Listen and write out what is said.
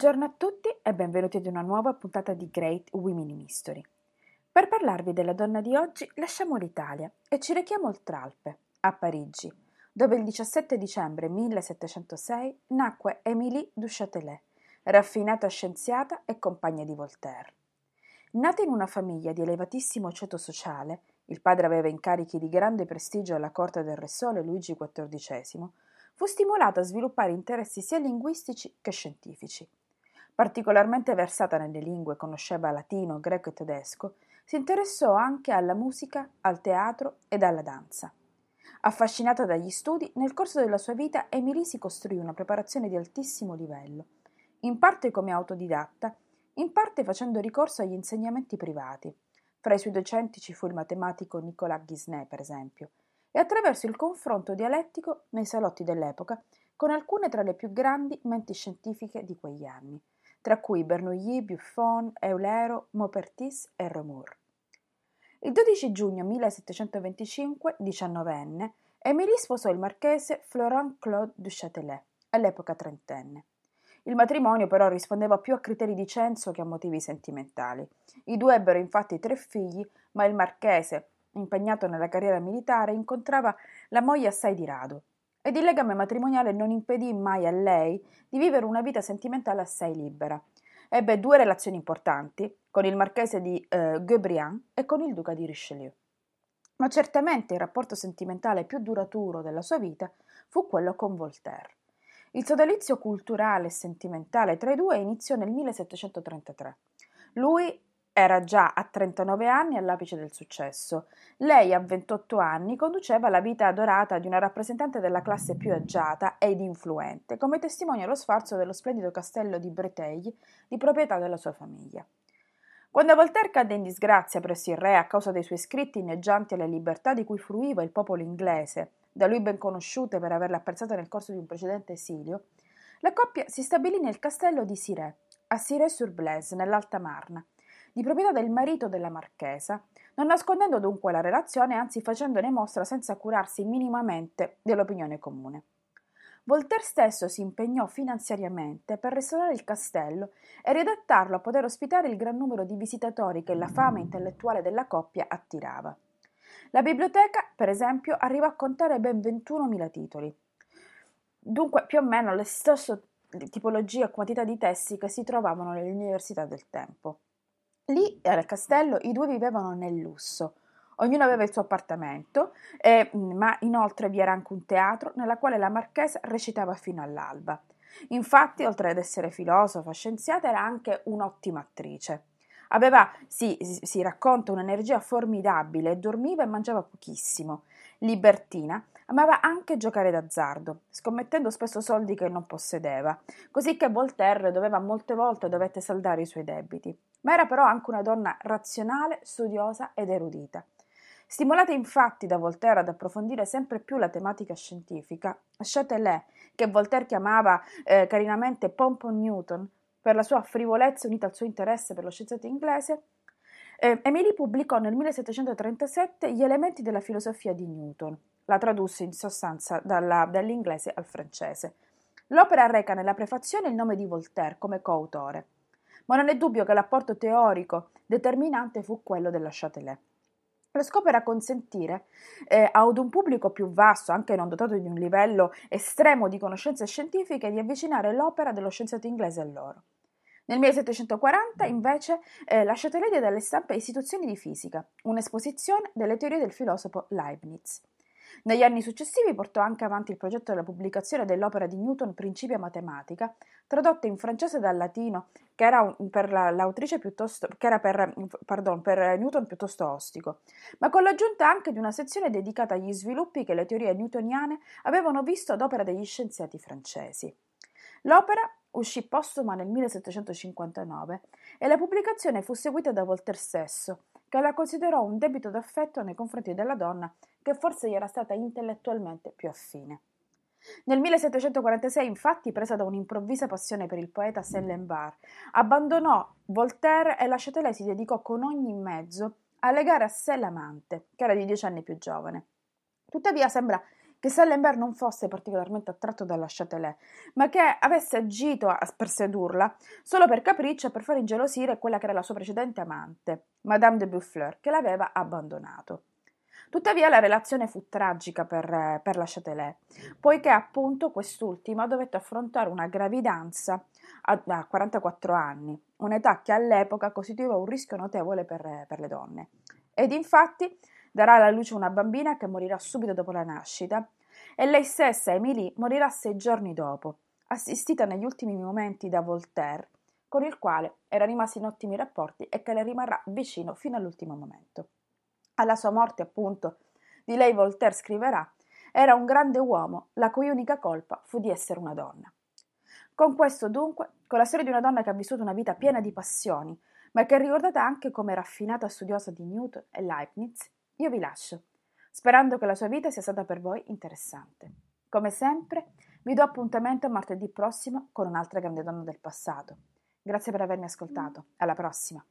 Buongiorno a tutti e benvenuti ad una nuova puntata di Great Women in History. Per parlarvi della donna di oggi lasciamo l'Italia e ci rechiamo oltre Alpe, a Parigi, dove il 17 dicembre 1706 nacque Émilie du Châtelet, raffinata scienziata e compagna di Voltaire. Nata in una famiglia di elevatissimo ceto sociale, il padre aveva incarichi di grande prestigio alla corte del re Sole Luigi XIV, fu stimolata a sviluppare interessi sia linguistici che scientifici. Particolarmente versata nelle lingue, conosceva latino, greco e tedesco, si interessò anche alla musica, al teatro ed alla danza. Affascinata dagli studi, nel corso della sua vita Emilie si costruì una preparazione di altissimo livello, in parte come autodidatta, in parte facendo ricorso agli insegnamenti privati. Fra i suoi docenti ci fu il matematico Nicolas Guisnet, per esempio, e attraverso il confronto dialettico nei salotti dell'epoca con alcune tra le più grandi menti scientifiche di quegli anni, tra cui Bernoulli, Buffon, Eulero, Maupertis e Reaumur. Il 12 giugno 1725, diciannovenne, Émilie sposò il marchese Florent Claude du Châtelet, all'epoca trentenne. Il matrimonio però rispondeva più a criteri di censo che a motivi sentimentali. I due ebbero infatti tre figli, ma il marchese, impegnato nella carriera militare, incontrava la moglie assai di rado ed il legame matrimoniale non impedì mai a lei di vivere una vita sentimentale assai libera. Ebbe due relazioni importanti, con il marchese di eh, Guebriant e con il duca di Richelieu. Ma certamente il rapporto sentimentale più duraturo della sua vita fu quello con Voltaire. Il sodalizio culturale e sentimentale tra i due iniziò nel 1733. Lui era già a 39 anni all'apice del successo. Lei, a 28 anni, conduceva la vita adorata di una rappresentante della classe più agiata ed influente, come testimonia lo sfarzo dello splendido castello di Breteil, di proprietà della sua famiglia. Quando Voltaire cadde in disgrazia presso il re a causa dei suoi scritti inneggianti alle libertà di cui fruiva il popolo inglese, da lui ben conosciute per averle apprezzate nel corso di un precedente esilio, la coppia si stabilì nel castello di Siré, a Siré-sur-Blaise, nell'Alta Marna, di proprietà del marito della marchesa, non nascondendo dunque la relazione, anzi facendone mostra senza curarsi minimamente dell'opinione comune. Voltaire stesso si impegnò finanziariamente per restaurare il castello e riadattarlo a poter ospitare il gran numero di visitatori che la fama intellettuale della coppia attirava. La biblioteca, per esempio, arrivò a contare ben 21.000 titoli. Dunque, più o meno le stesse tipologie e quantità di testi che si trovavano nelle università del tempo. Lì al castello i due vivevano nel lusso. Ognuno aveva il suo appartamento, e, mm, ma inoltre vi era anche un teatro nella quale la marchesa recitava fino all'alba. Infatti, oltre ad essere filosofa, scienziata, era anche un'ottima attrice. Aveva, sì, si racconta, un'energia formidabile dormiva e mangiava pochissimo. Libertina, amava anche giocare d'azzardo, scommettendo spesso soldi che non possedeva, così che Voltaire doveva molte volte dovette saldare i suoi debiti ma era però anche una donna razionale, studiosa ed erudita. Stimolata infatti da Voltaire ad approfondire sempre più la tematica scientifica, Châtelet, che Voltaire chiamava eh, carinamente Pompon Newton, per la sua frivolezza unita al suo interesse per lo scienziato inglese, eh, Emily pubblicò nel 1737 Gli elementi della filosofia di Newton. La tradusse in sostanza dalla, dall'inglese al francese. L'opera reca nella prefazione il nome di Voltaire come coautore ma non è dubbio che l'apporto teorico determinante fu quello della Châtelet. Lo scopo era consentire eh, ad un pubblico più vasto, anche non dotato di un livello estremo di conoscenze scientifiche, di avvicinare l'opera dello scienziato inglese a loro. Nel 1740, invece, eh, la Châtelet diede alle stampe istituzioni di fisica, un'esposizione delle teorie del filosofo Leibniz. Negli anni successivi portò anche avanti il progetto della pubblicazione dell'opera di Newton Principia Matematica, tradotta in francese dal latino, che era per l'autrice piuttosto, che era per, pardon, per Newton piuttosto ostico, ma con l'aggiunta anche di una sezione dedicata agli sviluppi che le teorie newtoniane avevano visto ad opera degli scienziati francesi. L'opera uscì postuma nel 1759 e la pubblicazione fu seguita da Voltaire stesso, che la considerò un debito d'affetto nei confronti della donna che forse gli era stata intellettualmente più affine. Nel 1746, infatti, presa da un'improvvisa passione per il poeta Sellenbar, abbandonò Voltaire e la Châtelet si dedicò con ogni mezzo a legare a sé l'amante, che era di dieci anni più giovane. Tuttavia sembra che Sallenberg non fosse particolarmente attratto dalla Châtelet, ma che avesse agito per sedurla solo per capriccio e per far ingelosire quella che era la sua precedente amante, Madame de Bouffleur, che l'aveva abbandonato. Tuttavia la relazione fu tragica per, per la Châtelet, poiché appunto quest'ultima dovette affrontare una gravidanza a, a 44 anni, un'età che all'epoca costituiva un rischio notevole per, per le donne. Ed infatti darà alla luce una bambina che morirà subito dopo la nascita e lei stessa, Emily, morirà sei giorni dopo, assistita negli ultimi momenti da Voltaire, con il quale era rimasta in ottimi rapporti e che le rimarrà vicino fino all'ultimo momento. Alla sua morte, appunto, di lei Voltaire scriverà era un grande uomo, la cui unica colpa fu di essere una donna. Con questo, dunque, con la storia di una donna che ha vissuto una vita piena di passioni, ma che è ricordata anche come raffinata studiosa di Newton e Leibniz, io vi lascio, sperando che la sua vita sia stata per voi interessante. Come sempre, vi do appuntamento martedì prossimo con un'altra grande donna del passato. Grazie per avermi ascoltato. Alla prossima!